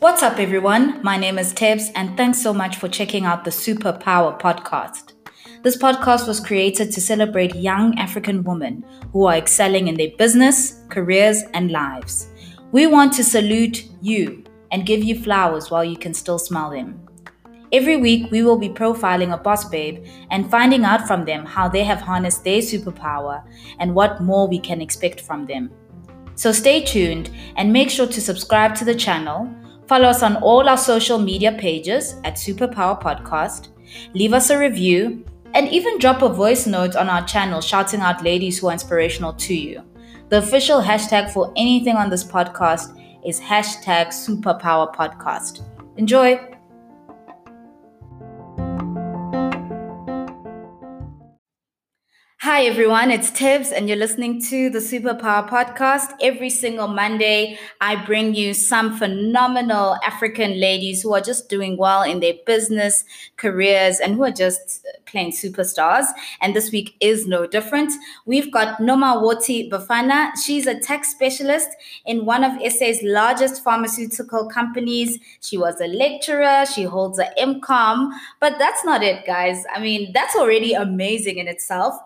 What's up, everyone? My name is Tibbs, and thanks so much for checking out the Superpower podcast. This podcast was created to celebrate young African women who are excelling in their business, careers, and lives. We want to salute you and give you flowers while you can still smell them. Every week, we will be profiling a boss babe and finding out from them how they have harnessed their superpower and what more we can expect from them. So stay tuned and make sure to subscribe to the channel Follow us on all our social media pages at Superpower Podcast. Leave us a review and even drop a voice note on our channel shouting out ladies who are inspirational to you. The official hashtag for anything on this podcast is hashtag Superpower Podcast. Enjoy! Hi, everyone. It's Tibbs, and you're listening to the Superpower Podcast. Every single Monday, I bring you some phenomenal African ladies who are just doing well in their business, careers, and who are just plain superstars. And this week is no different. We've got Noma Woti Bafana. She's a tax specialist in one of SA's largest pharmaceutical companies. She was a lecturer, she holds a MCOM, but that's not it, guys. I mean, that's already amazing in itself.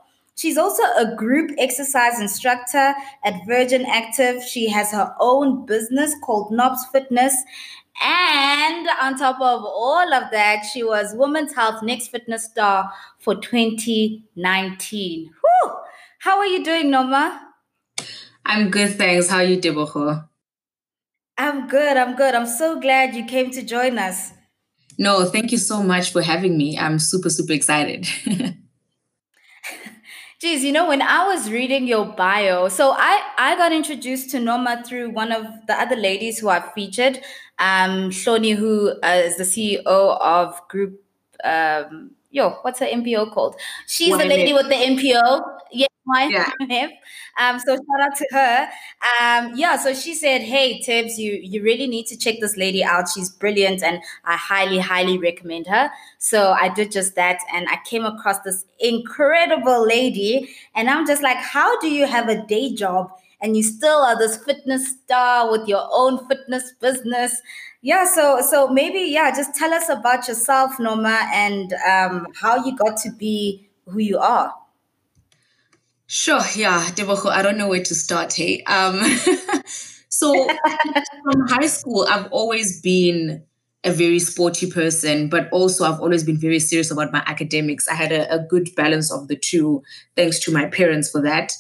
She's also a group exercise instructor at Virgin Active. She has her own business called Nobs Fitness. And on top of all of that, she was Women's Health Next Fitness Star for 2019. Whew. How are you doing, Noma? I'm good, thanks. How are you, Teboho? I'm good. I'm good. I'm so glad you came to join us. No, thank you so much for having me. I'm super, super excited. Geez, you know, when I was reading your bio, so I, I got introduced to Noma through one of the other ladies who I've featured, um, Shoni, who uh, is the CEO of Group, um, yo, what's her NPO called? She's the lady with the NPO. Yeah, my yeah. Um, so shout out to her. Um, yeah, so she said, "Hey Tibbs, you you really need to check this lady out. She's brilliant, and I highly, highly recommend her." So I did just that, and I came across this incredible lady, and I'm just like, "How do you have a day job and you still are this fitness star with your own fitness business?" Yeah, so so maybe yeah, just tell us about yourself, Noma, and um, how you got to be who you are. Sure, yeah, Teboho, I don't know where to start. Hey, um, so from high school, I've always been a very sporty person, but also I've always been very serious about my academics. I had a, a good balance of the two, thanks to my parents for that.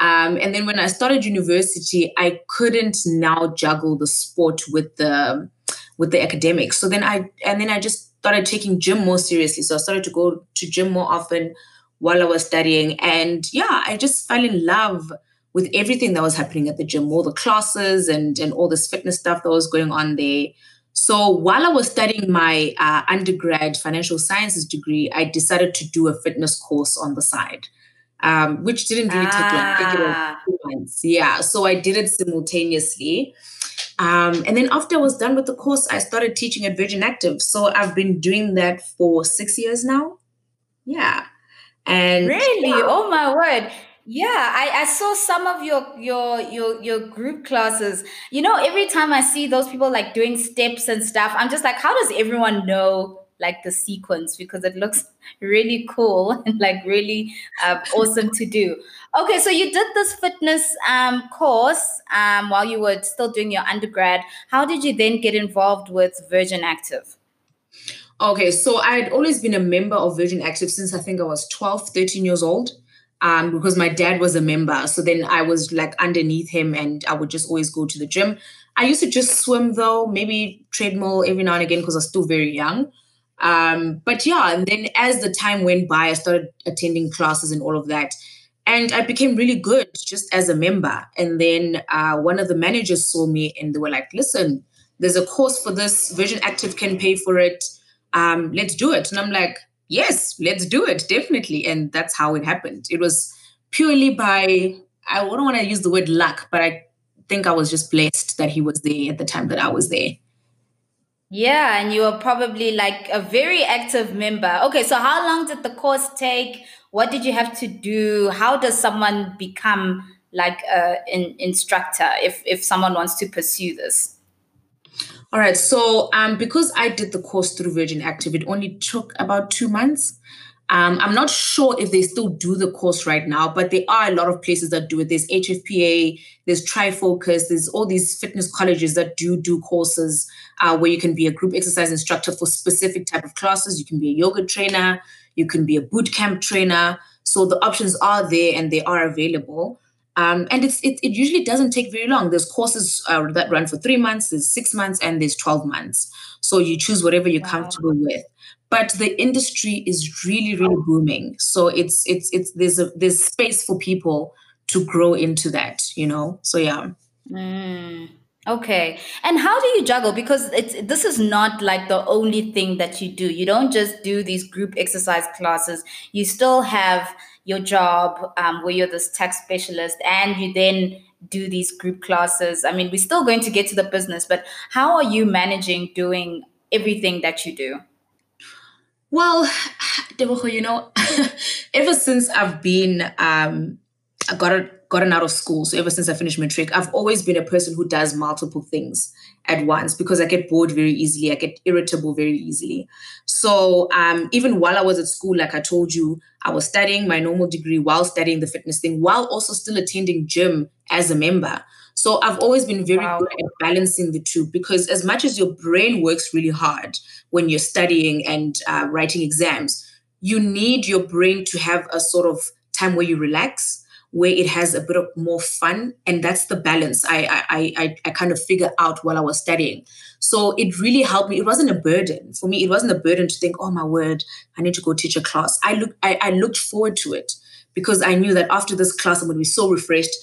Um, and then when I started university, I couldn't now juggle the sport with the with the academics. So then I and then I just started taking gym more seriously. So I started to go to gym more often while I was studying. And yeah, I just fell in love with everything that was happening at the gym, all the classes and, and all this fitness stuff that was going on there. So while I was studying my uh, undergrad financial sciences degree, I decided to do a fitness course on the side, um, which didn't really ah. take long. Ah. two months. Yeah, so I did it simultaneously. Um, and then after I was done with the course, I started teaching at Virgin Active. So I've been doing that for six years now. Yeah. And really, yeah. oh my word. Yeah, I, I saw some of your your your your group classes. You know, every time I see those people like doing steps and stuff, I'm just like, how does everyone know like the sequence? Because it looks really cool and like really uh, awesome to do. Okay, so you did this fitness um, course um, while you were still doing your undergrad. How did you then get involved with Virgin Active? Okay, so I had always been a member of Virgin Active since I think I was 12, 13 years old. Um, because my dad was a member. So then I was like underneath him and I would just always go to the gym. I used to just swim though, maybe treadmill every now and again because I was still very young. Um, but yeah, and then as the time went by, I started attending classes and all of that. And I became really good just as a member. And then uh, one of the managers saw me and they were like, listen, there's a course for this. Virgin Active can pay for it um, let's do it. And I'm like, yes, let's do it, definitely. And that's how it happened. It was purely by, I don't want to use the word luck, but I think I was just blessed that he was there at the time that I was there. Yeah, and you were probably like a very active member. Okay, so how long did the course take? What did you have to do? How does someone become like an instructor if if someone wants to pursue this? All right. So um, because I did the course through Virgin Active, it only took about two months. Um, I'm not sure if they still do the course right now, but there are a lot of places that do it. There's HFPA, there's Trifocus, there's all these fitness colleges that do do courses uh, where you can be a group exercise instructor for specific type of classes. You can be a yoga trainer, you can be a boot camp trainer. So the options are there and they are available. Um, and it's it, it usually doesn't take very long. There's courses uh, that run for three months, there's six months, and there's 12 months. So you choose whatever you're wow. comfortable with. But the industry is really really booming. So it's it's it's there's a there's space for people to grow into that you know? So yeah. Mm, okay. And how do you juggle? Because it's this is not like the only thing that you do. You don't just do these group exercise classes. You still have your job um, where you're this tax specialist and you then do these group classes. I mean we're still going to get to the business but how are you managing doing everything that you do? Well, you know, ever since I've been um, I got gotten out of school, so ever since I finished matric, I've always been a person who does multiple things at once because I get bored very easily. I get irritable very easily. So um, even while I was at school, like I told you, I was studying my normal degree while studying the fitness thing, while also still attending gym as a member. So I've always been very wow. good at balancing the two because as much as your brain works really hard when you're studying and uh, writing exams, you need your brain to have a sort of time where you relax where it has a bit of more fun and that's the balance I, I i i kind of figured out while i was studying so it really helped me it wasn't a burden for me it wasn't a burden to think oh my word i need to go teach a class i look I, I looked forward to it because i knew that after this class i'm going to be so refreshed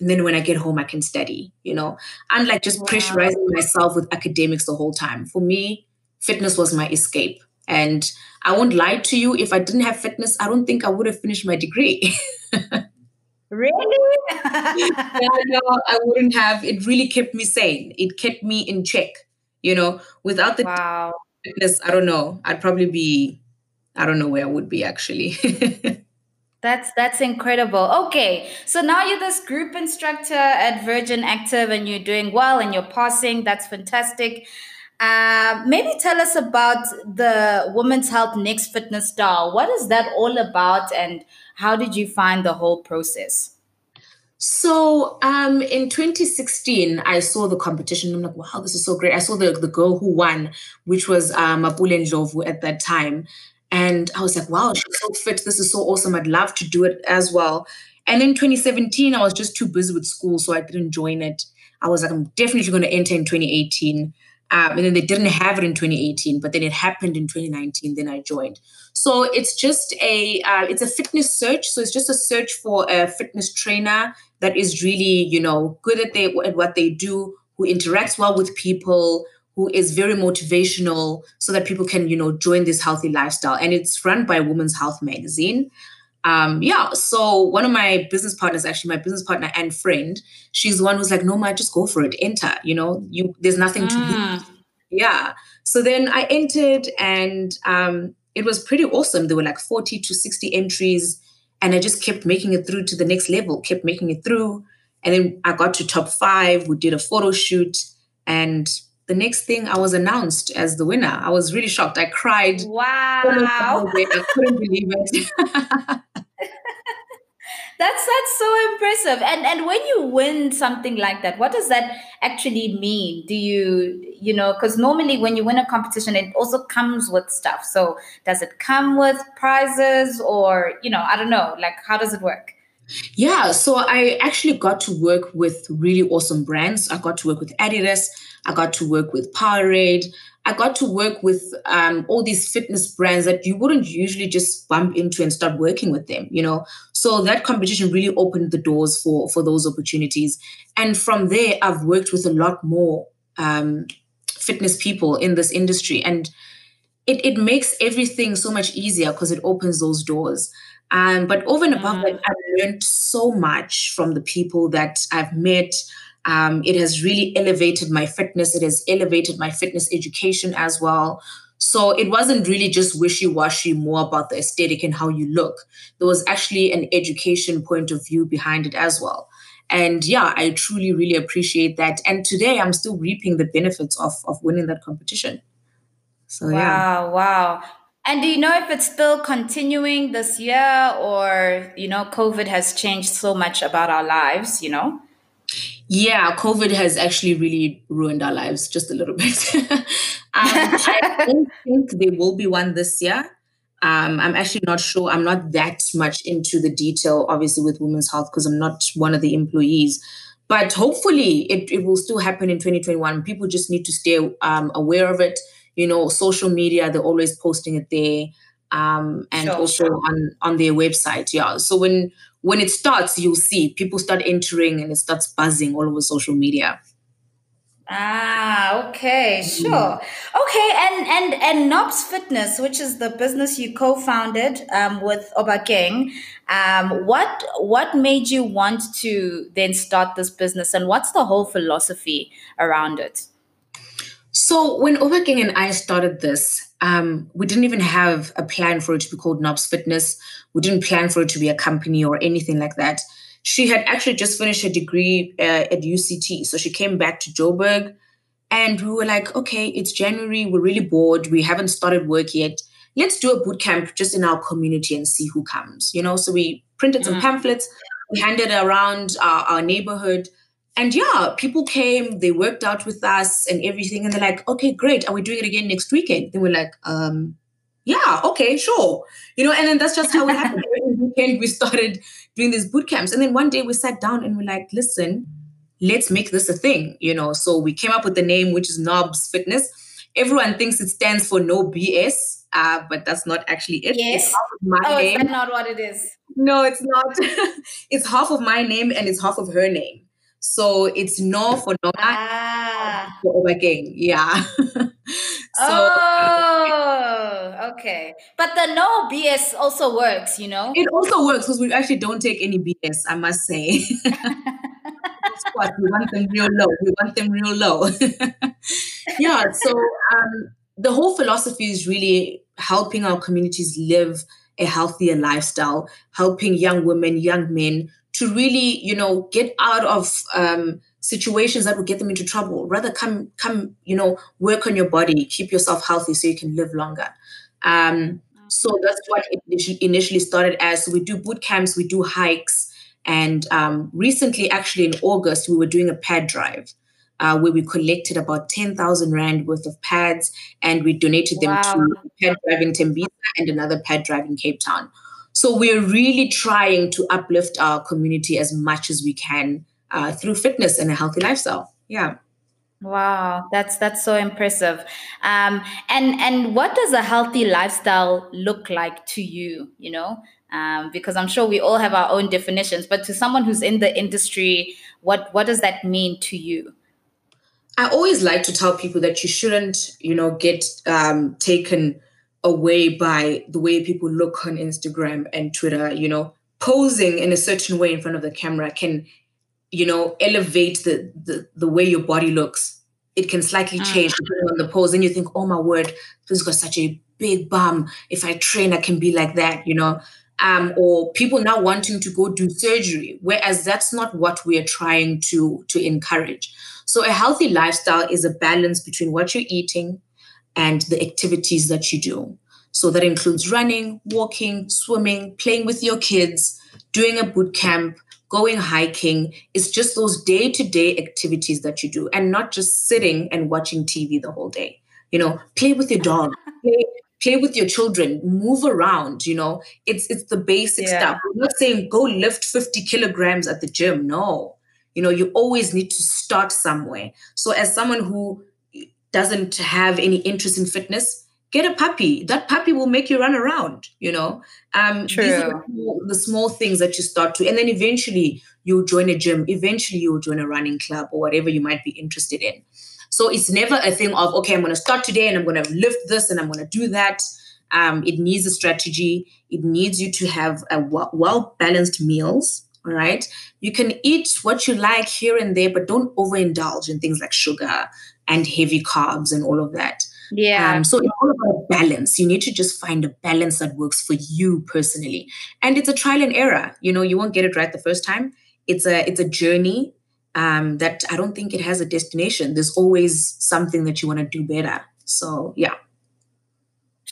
and then when I get home, I can study, you know, and like just wow. pressurizing myself with academics the whole time. For me, fitness was my escape. And I won't lie to you, if I didn't have fitness, I don't think I would have finished my degree. really? yeah, no, I wouldn't have. It really kept me sane. It kept me in check. You know, without the wow. fitness, I don't know. I'd probably be, I don't know where I would be actually. That's that's incredible. Okay, so now you're this group instructor at Virgin Active, and you're doing well, and you're passing. That's fantastic. Uh, maybe tell us about the Women's Health Next Fitness Star. What is that all about, and how did you find the whole process? So um, in 2016, I saw the competition. I'm like, wow, this is so great. I saw the, the girl who won, which was um, Mapule Ndlovu at that time. And I was like, wow, she's so fit. This is so awesome. I'd love to do it as well. And in 2017, I was just too busy with school, so I didn't join it. I was like, I'm definitely going to enter in 2018. Um, and then they didn't have it in 2018, but then it happened in 2019. Then I joined. So it's just a uh, it's a fitness search. So it's just a search for a fitness trainer that is really you know good at, they, at what they do, who interacts well with people, who is very motivational so that people can, you know, join this healthy lifestyle. And it's run by Women's Health Magazine. Um, yeah, so one of my business partners, actually my business partner and friend, she's the one who's like, no, ma, just go for it, enter. You know, you there's nothing to mm. lose. Yeah. So then I entered and um, it was pretty awesome. There were like 40 to 60 entries, and I just kept making it through to the next level, kept making it through. And then I got to top five. We did a photo shoot, and the next thing I was announced as the winner. I was really shocked. I cried. Wow. I couldn't believe it. that's that's so impressive. And and when you win something like that, what does that actually mean? Do you you know because normally when you win a competition, it also comes with stuff. So does it come with prizes or you know I don't know like how does it work? Yeah, so I actually got to work with really awesome brands. I got to work with Adidas. I got to work with Powerade. I got to work with um, all these fitness brands that you wouldn't usually just bump into and start working with them, you know. So that competition really opened the doors for for those opportunities. And from there, I've worked with a lot more um, fitness people in this industry, and it it makes everything so much easier because it opens those doors. Um, but over and above mm. that, I've learned so much from the people that I've met Um, it has really elevated my fitness. It has elevated my fitness education as well. So it wasn't really just wishy washy more about the aesthetic and how you look. There was actually an education point of view behind it as well. And yeah, I truly, really appreciate that. And today I'm still reaping the benefits of, of winning that competition. So, wow, yeah. wow. And do you know if it's still continuing this year or, you know, COVID has changed so much about our lives, you know? Yeah, COVID has actually really ruined our lives just a little bit. um, I don't think there will be one this year. Um, I'm actually not sure. I'm not that much into the detail, obviously, with women's health because I'm not one of the employees. But hopefully, it, it will still happen in 2021. People just need to stay um, aware of it. You know, social media, they're always posting it there. Um, and sure, also sure. on on their website. Yeah. So when when it starts, you'll see people start entering and it starts buzzing all over social media. Ah, okay, mm-hmm. sure. Okay, and and and Nobs Fitness, which is the business you co-founded um, with Obakeng, um, what what made you want to then start this business, and what's the whole philosophy around it? So when Obakeng and I started this, um, we didn't even have a plan for it to be called Nobs Fitness. We didn't plan for it to be a company or anything like that she had actually just finished her degree uh, at UCT. So she came back to Joburg and we were like, okay, it's January. We're really bored. We haven't started work yet. Let's do a boot camp just in our community and see who comes. You know, so we printed some mm-hmm. pamphlets, we handed around our, our neighborhood. And yeah, people came, they worked out with us and everything. And they're like, okay, great. Are we doing it again next weekend? They we're like, um, yeah, okay, sure. You know, and then that's just how it happened. Every weekend we started doing these boot camps. And then one day we sat down and we're like, listen, let's make this a thing, you know. So we came up with the name, which is Nobs Fitness. Everyone thinks it stands for no BS, uh, but that's not actually it. Yes. oh, name. is that not what it is? No, it's not. it's half of my name and it's half of her name. So it's no for no ah. for Obakeng. Yeah. so, oh, okay. But the no BS also works, you know? It also works because we actually don't take any BS, I must say. We want them real low. We want them real low. yeah. So um, the whole philosophy is really helping our communities live a healthier lifestyle, helping young women, young men to really, you know, get out of um, situations that would get them into trouble. Rather, come, come, you know, work on your body, keep yourself healthy so you can live longer. Um, so that's what it initially started as. So we do boot camps, we do hikes, and um, recently, actually in August, we were doing a pad drive. Uh, where we collected about 10,000 Rand worth of pads and we donated them wow. to Pad Drive in Tembisa and another Pad Drive in Cape Town. So we're really trying to uplift our community as much as we can uh, through fitness and a healthy lifestyle. Yeah. Wow, that's that's so impressive. Um, and and what does a healthy lifestyle look like to you? You know, um, because I'm sure we all have our own definitions. But to someone who's in the industry, what what does that mean to you? I always like to tell people that you shouldn't, you know, get um, taken away by the way people look on Instagram and Twitter. You know, posing in a certain way in front of the camera can, you know, elevate the the, the way your body looks. It can slightly mm. change depending on the pose. And you think, oh my word, this got such a big bum. If I train, I can be like that, you know. Um, or people now wanting to go do surgery, whereas that's not what we are trying to to encourage. So a healthy lifestyle is a balance between what you're eating, and the activities that you do. So that includes running, walking, swimming, playing with your kids, doing a boot camp, going hiking. It's just those day to day activities that you do and not just sitting and watching TV the whole day. You know, play with your dog, play, play with your children, move around, you know, it's it's the basic yeah. stuff. I'm not saying go lift 50 kilograms at the gym. No. You know, you always need to start somewhere. So as someone who doesn't have any interest in fitness, get a puppy. That puppy will make you run around, you know. Um, True. These are the small, the small things that you start to, and then eventually you'll join a gym. Eventually you'll join a running club or whatever you might be interested in. So it's never a thing of okay, I'm going to start today and I'm going to lift this and I'm going to do that. Um, it needs a strategy. It needs you to have a well balanced meals All right. You can eat what you like here and there, but don't overindulge in things like sugar and heavy carbs and all of that. Yeah. Um, so it's all about balance. You need to just find a balance that works for you personally. And it's a trial and error. You know, you won't get it right the first time. It's a it's a journey um, that I don't think it has a destination. There's always something that you want to do better. So yeah.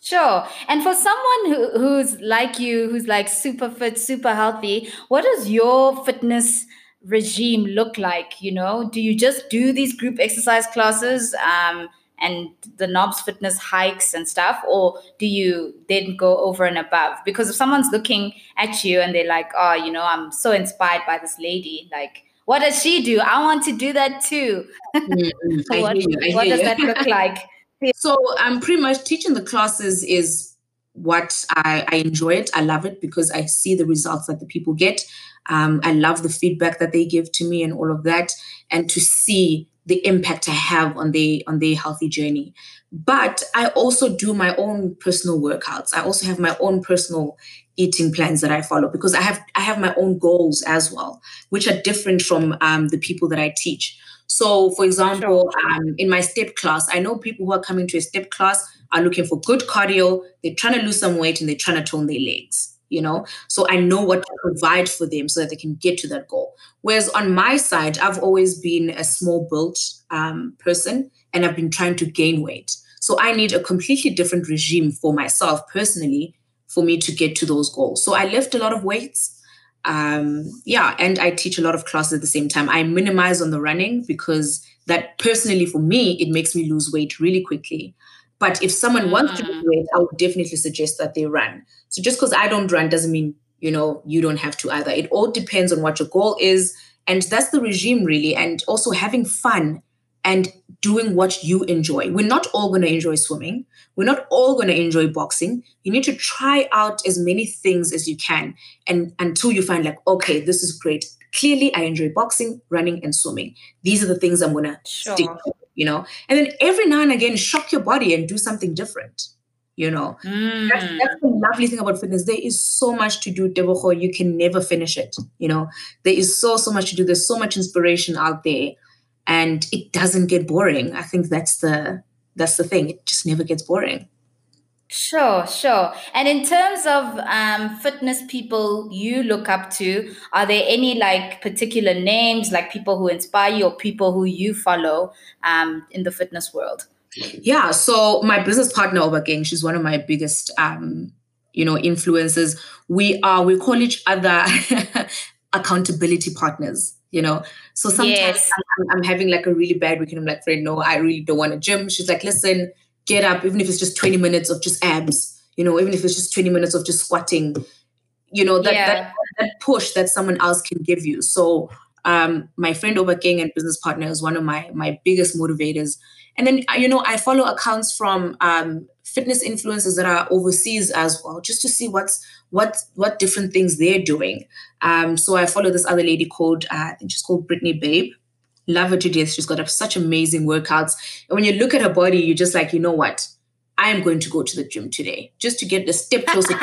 Sure. And for someone who, who's like you, who's like super fit, super healthy, what does your fitness regime look like? You know, do you just do these group exercise classes um, and the Nobs fitness hikes and stuff, or do you then go over and above? Because if someone's looking at you and they're like, oh, you know, I'm so inspired by this lady, like, what does she do? I want to do that too. Mm-hmm. what, what does that look like? So I'm um, pretty much teaching the classes is what I, I, enjoy it. I love it because I see the results that the people get. Um, I love the feedback that they give to me and all of that, and to see the impact I have on their on their healthy journey. But I also do my own personal workouts. I also have my own personal eating plans that I follow because I have I have my own goals as well, which are different from um, the people that I teach. So, for example, sure. um, in my step class, I know people who are coming to a step class are looking for good cardio. They're trying to lose some weight and they're trying to tone their legs. You know, so I know what to provide for them so that they can get to that goal. Whereas on my side, I've always been a small built um, person and I've been trying to gain weight. So I need a completely different regime for myself personally for me to get to those goals. So I lift a lot of weights um, yeah, and I teach a lot of classes at the same time. I minimize on the running because that personally for me, it makes me lose weight really quickly. But if someone mm. wants to lose mm. weight, I would definitely suggest that they run. So just because I don't run doesn't mean, you know, you don't have to either. It all depends on what your goal is. And that's the regime really. And also having fun and doing what you enjoy. We're not all going to enjoy swimming. We're not all going to enjoy boxing. You need to try out as many things as you can and until you find like, okay, this is great. Clearly, I enjoy boxing, running, and swimming. These are the things I'm going to sure. stick to, you know? And then every now and again, shock your body and do something different. You know, mm. that's, that's, the lovely thing about fitness. There is so much to do, Tebogo. You can never finish it. You know, there is so, so much to do. There's so much inspiration out there and it doesn't get boring. I think that's the that's the thing. It just never gets boring. Sure, sure. And in terms of um, fitness people you look up to, are there any like particular names, like people who inspire you or people who you follow um, in the fitness world? Yeah. So my business partner Obakeng, she's one of my biggest, um, you know, influences. We are we call each other accountability partners you know so sometimes yes. I'm, I'm, having like a really bad weekend i'm like friend no i really don't want to gym she's like listen get up even if it's just 20 minutes of just abs you know even if it's just 20 minutes of just squatting you know that yeah. that, that push that someone else can give you so um, my friend Obakeng and business partner is one of my my biggest motivators and then you know i follow accounts from um, fitness influencers that are overseas as well, just to see what's what what different things they're doing. Um, so I follow this other lady called uh, I think she's called Brittne Babe. Love her to death. She's got such amazing workouts. And when you look at her body, you're just like, you know what? I am going to go to the gym today just to get a step closer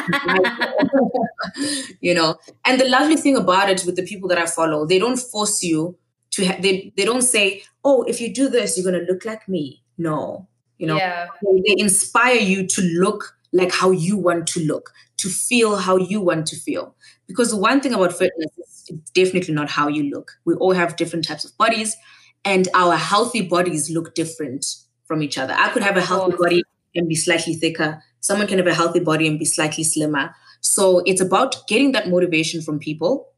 you know. And the lovely thing about it with the people that I follow, they don't force you to. Ha- they they don't say, "Oh, if you do this, you're going to look like me." No, you know yeah. they inspire you to look like how you want to look to feel how you want to feel. Because the one thing about fitness is it's definitely not how you look. We all have different types of bodies and our healthy bodies look different from each other. I could have a healthy body and be slightly thicker. Someone can have a healthy body and be slightly slimmer. So it's about getting that motivation from people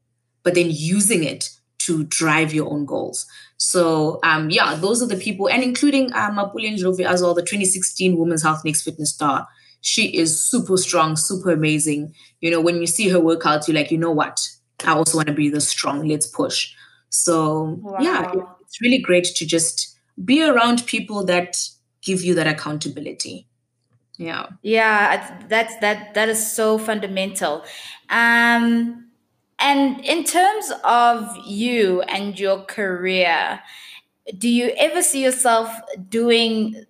but then using it to drive your own goals. So um, yeah, those are the people, and including uh, Mapule Ndlovu as well, the 2016 Women's Health Next Fitness Star. She is super strong, super amazing. You know, when you see her workouts, you're like, you know what? I also want to be this strong. Let's push. So wow. yeah, it's really great to just be around people that give you that accountability. Yeah. Yeah, that's that that is so fundamental. Um and in terms of you and your career, do you ever see yourself doing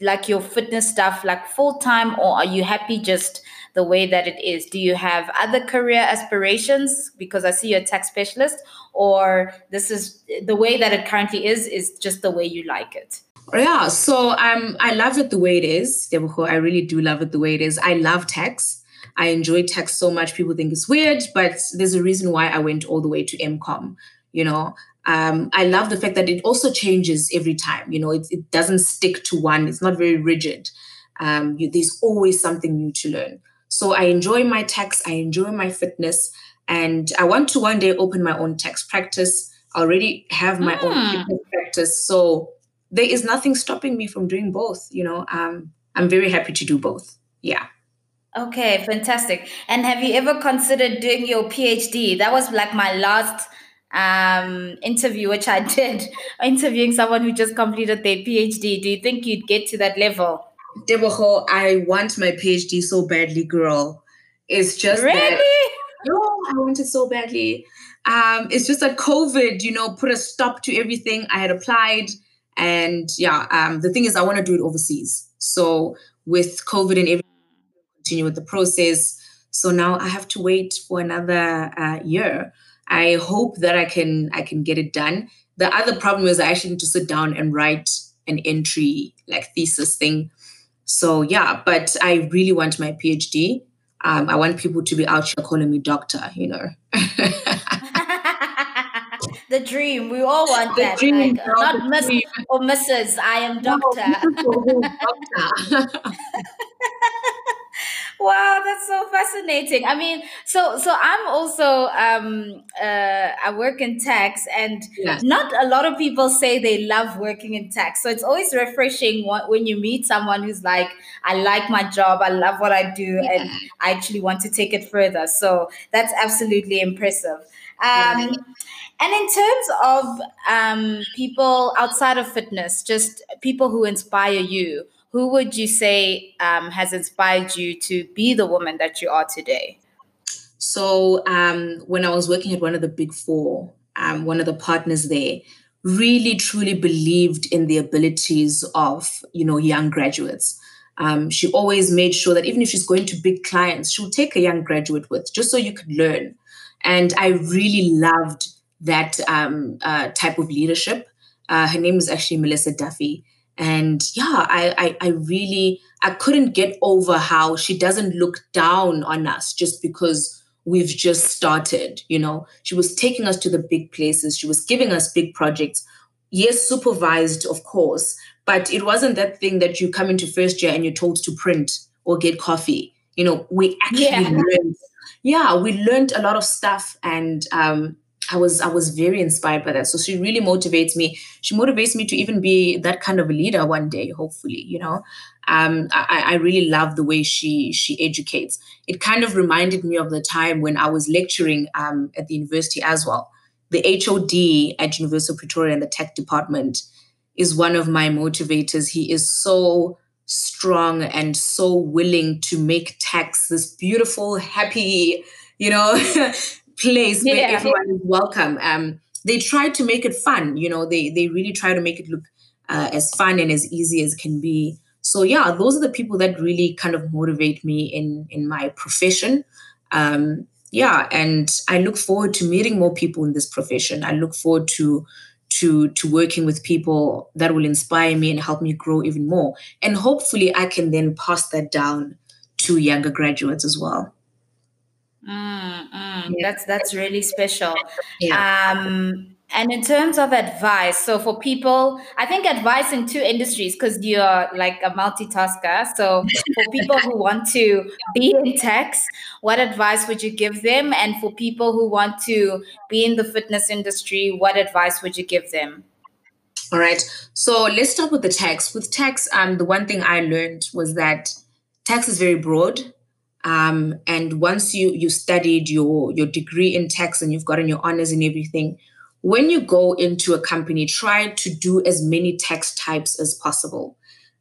like your fitness stuff like full time or are you happy just the way that it is? Do you have other career aspirations? Because I see you're a tax specialist, or this is the way that it currently is, is just the way you like it? Yeah, so um, I love it the way it is. I really do love it the way it is. I love tax. I enjoy tax so much. People think it's weird, but there's a reason why I went all the way to MCOM. You know, um, I love the fact that it also changes every time. You know, it, it doesn't stick to one. It's not very rigid. Um, you, there's always something new to learn. So I enjoy my tax. I enjoy my fitness, and I want to one day open my own tax practice. I already have my mm. own hmm. fitness practice, so there is nothing stopping me from doing both. You know, um, I'm very happy to do both. Yeah. Okay, fantastic. And have you ever considered doing your PhD? That was like my last um, interview, which I did, interviewing someone who just completed their PhD. Do you think you'd get to that level? Teboho, I want my PhD so badly, girl. It's just really. That, no, I want it so badly. Um, it's just that COVID, you know, put a stop to everything. I had applied, and yeah, um, the thing is, I want to do it overseas. So with COVID and everything, continue with the process. So now I have to wait for another uh, year. I hope that I can I can get it done. The other problem is I actually need to sit down and write an entry like thesis thing. So yeah, but I really want my PhD. Um, I want people to be out here calling me doctor, you know. the dream. We all want the that. Dream, like, not Miss or Mrs. I am doctor. No, doctor. Wow, that's so fascinating. I mean, so so I'm also um uh I work in tax and yes. not a lot of people say they love working in tax. So it's always refreshing when you meet someone who's like, I like my job, I love what I do, yeah. and I actually want to take it further. So that's absolutely impressive. Um, yeah. And in terms of um, people outside of fitness, just people who inspire you, who would you say um, has inspired you to be the woman that you are today? So, um, when I was working at one of the big four, um, one of the partners there really truly believed in the abilities of you know young graduates. Um, she always made sure that even if she's going to big clients, she would take a young graduate with just so you could learn. And I really loved that um, uh, type of leadership. Uh, her name is actually Melissa Duffy and yeah I, I i really i couldn't get over how she doesn't look down on us just because we've just started you know? She was taking us to the big places. She was giving us big projects. Yes supervised of course but it wasn't that thing that you come into first year and you're told to print or get coffee. You know we actually yeah. learned yeah we learned a lot of stuff and um I was I was very inspired by that. So she really motivates me. She motivates me to even be that kind of a leader one day, hopefully. You know, um, I, I really love the way she she educates. It kind of reminded me of the time when I was lecturing um, at the university as well. The HOD at University of Pretoria in the tax department is one of my motivators. He is so strong and so willing to make tax this beautiful, happy, you know, place where yeah. everyone is welcome. Um, they try to make it fun. You know, they they really try to make it look uh, as fun and as easy as can be. So yeah, those are the people that really kind of motivate me in in my profession. Um, yeah, and I look forward to meeting more people in this profession. I look forward to to to working with people that will inspire me and help me grow even more. And hopefully, I can then pass that down to younger graduates as well. Mm, mm, yeah. That's that's really special. Yeah. Um, and in terms of advice, so for people, I think advice in two industries because you're like a multitasker. So for people who want to be in tax, what advice would you give them? And for people who want to be in the fitness industry, what advice would you give them? All right. So let's start with the tax. With tax, um, the one thing I learned was that tax is very broad um, and once you you studied your your degree in tax and you've gotten your honors and everything, when you go into a company, try to do as many tax types as possible.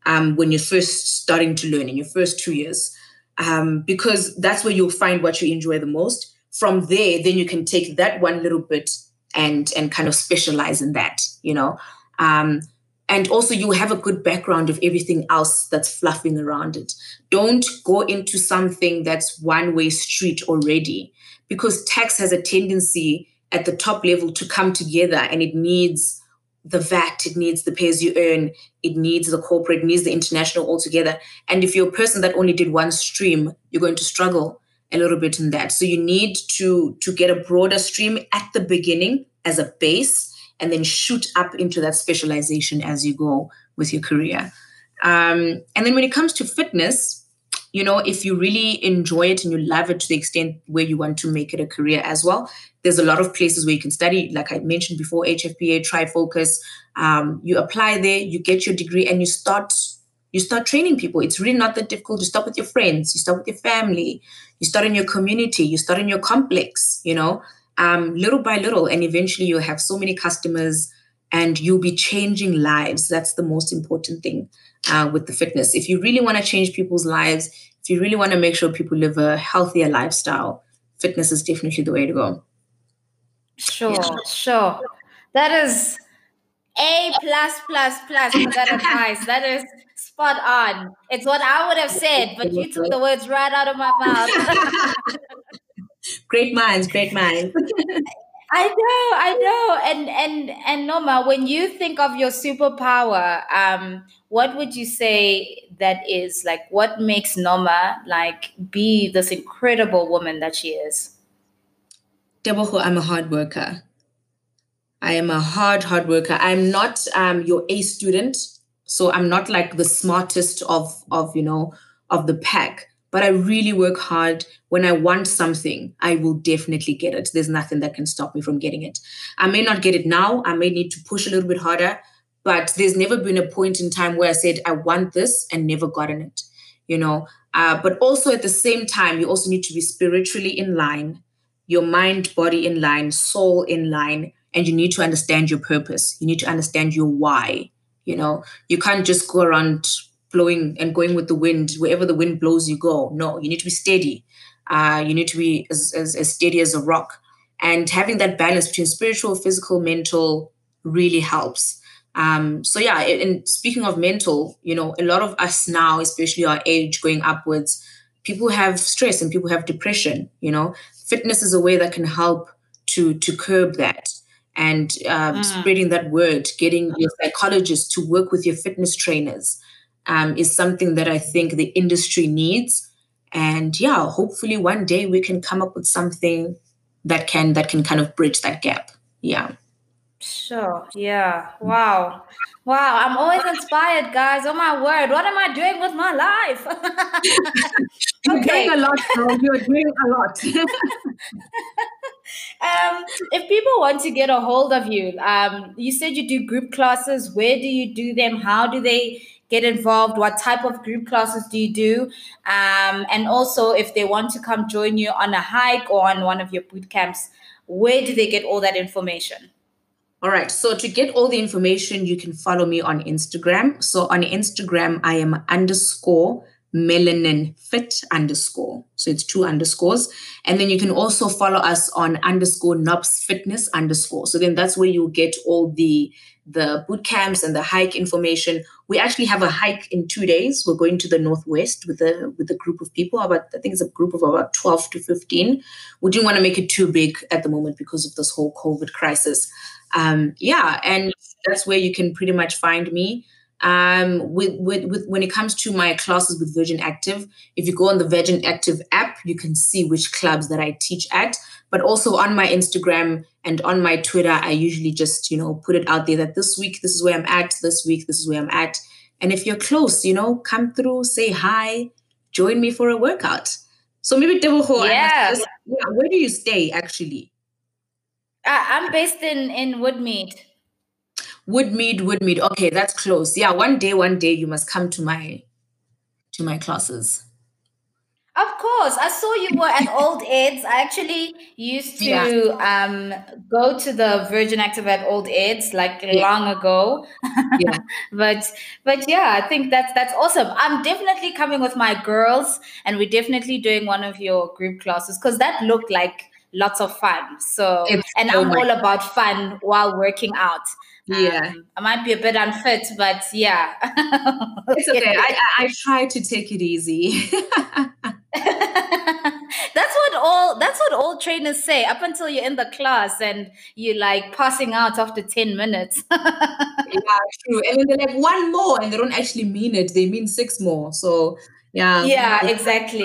Um, when you're first starting to learn in your first two years, um, because that's where you'll find what you enjoy the most. From there, then you can take that one little bit and and kind of specialize in that. You know, um, and also you have a good background of everything else that's fluffing around it don't go into something that's one way street already because tax has a tendency at the top level to come together and it needs the VAT, it needs the pay as you earn, it needs the corporate, it needs the international altogether. And if you're a person that only did one stream, you're going to struggle a little bit in that. So you need to to get a broader stream at the beginning as a base and then shoot up into that specialization as you go with your career. Um, and then when it comes to fitness, you know, if you really enjoy it and you love it to the extent where you want to make it a career as well, there's a lot of places where you can study. Like I mentioned before, HFPA, Trifocus. Um, you apply there, you get your degree, and you start you start training people. It's really not that difficult. You start with your friends, you start with your family, you start in your community, you start in your complex. You know, um, little by little, and eventually you'll have so many customers, and you'll be changing lives. That's the most important thing uh, with the fitness. If you really want to change people's lives, if you really want to make sure people live a healthier lifestyle, fitness is definitely the way to go. Sure, yeah. sure. That is a plus plus plus for that advice. That is spot on. It's what I would have said, but you took the words right out of my mouth. great minds, great minds. I know, I know. And and and Noma, when you think of your superpower, um, what would you say that is like what makes Noma like be this incredible woman that she is? Teboho, I'm a hard worker. I am a hard, hard worker. I'm not um, your A student, so I'm not like the smartest of of you know of the pack. But I really work hard. When I want something, I will definitely get it. There's nothing that can stop me from getting it. I may not get it now. I may need to push a little bit harder. But there's never been a point in time where I said I want this and never gotten it. You know. Uh, but also at the same time, you also need to be spiritually in line your mind, body in line, soul in line, and you need to understand your purpose. You need to understand your why. You know, you can't just go around blowing and going with the wind. Wherever the wind blows, you go. No, you need to be steady. Uh, you need to be as, as, as steady as a rock. And having that balance between spiritual, physical, mental really helps. Um, so yeah, and speaking of mental, you know, a lot of us now, especially our age going upwards, people have stress and people have depression. You know, fitness is a way that can help to to curb that and um, mm. spreading that word getting your psychologist to work with your fitness trainers um, is something that i think the industry needs and yeah hopefully one day we can come up with something that can that can kind of bridge that gap yeah Sure. Yeah. Wow. Wow. I'm always inspired, guys. Oh my word. What am I doing with my life? You're okay. doing a lot, bro. You're doing a lot. um, if people want to get a hold of you, um, you said you do group classes. Where do you do them? How do they get involved? What type of group classes do you do? Um, and also, if they want to come join you on a hike or on one of your boot camps, where do they get all that information? All right. So to get all the information, you can follow me on Instagram. So on Instagram, I am underscore melanin fit underscore. So it's two underscores. And then you can also follow us on underscore NOBS fitness underscore. So then that's where you'll get all the the boot camps and the hike information. We actually have a hike in two days. We're going to the northwest with a with a group of people. About I think it's a group of about 12 to 15. We didn't want to make it too big at the moment because of this whole COVID crisis um, yeah, and that's where you can pretty much find me. Um, with, with, with when it comes to my classes with Virgin Active, if you go on the Virgin Active app, you can see which clubs that I teach at. But also on my Instagram and on my Twitter, I usually just you know put it out there that this week this is where I'm at, this week this is where I'm at. And if you're close, you know, come through, say hi, join me for a workout. So maybe Ho, yeah. yeah. Where do you stay actually? I'm based in in Woodmead. Woodmead, Woodmead. Okay, that's close. Yeah, one day, one day you must come to my to my classes. Of course, I saw you were at Old Eds. I actually used to yeah. um, go to the Virgin Active at Old Eds like yeah. long ago. Yeah. but but yeah, I think that's that's awesome. I'm definitely coming with my girls, and we're definitely doing one of your group classes because that looked like lots of fun. So, it's and so I'm all about fun while working out. Yeah. Um, I might be a bit unfit, but yeah. it's okay. I, I, I try to take it easy. that's what all that's what all trainers say up until you're in the class and you're like passing out after 10 minutes yeah true and then they're like one more and they don't actually mean it they mean six more so yeah yeah exactly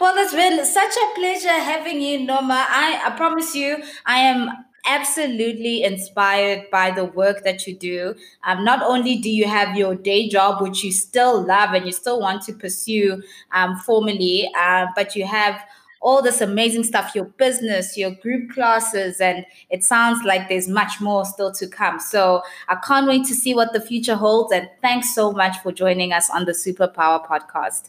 well it's been such a pleasure having you Noma i i promise you i am absolutely inspired by the work that you do. Um, not only do you have your day job, which you still love and you still want to pursue um, formally, uh, but you have all this amazing stuff your business, your group classes, and it sounds like there's much more still to come. So I can't wait to see what the future holds. And thanks so much for joining us on the Superpower podcast.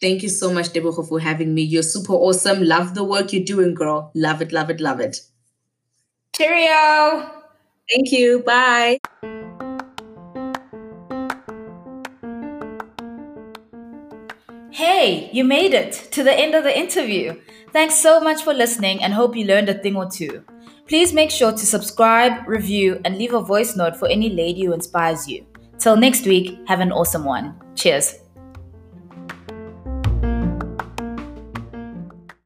Thank you so much, Deborah, for having me. You're super awesome. Love the work you're doing, girl. Love it, love it, love it. Cheerio. Thank you. Bye. Hey, you made it to the end of the interview. Thanks so much for listening and hope you learned a thing or two. Please make sure to subscribe, review, and leave a voice note for any lady who inspires you. Till next week, have an awesome one. Cheers.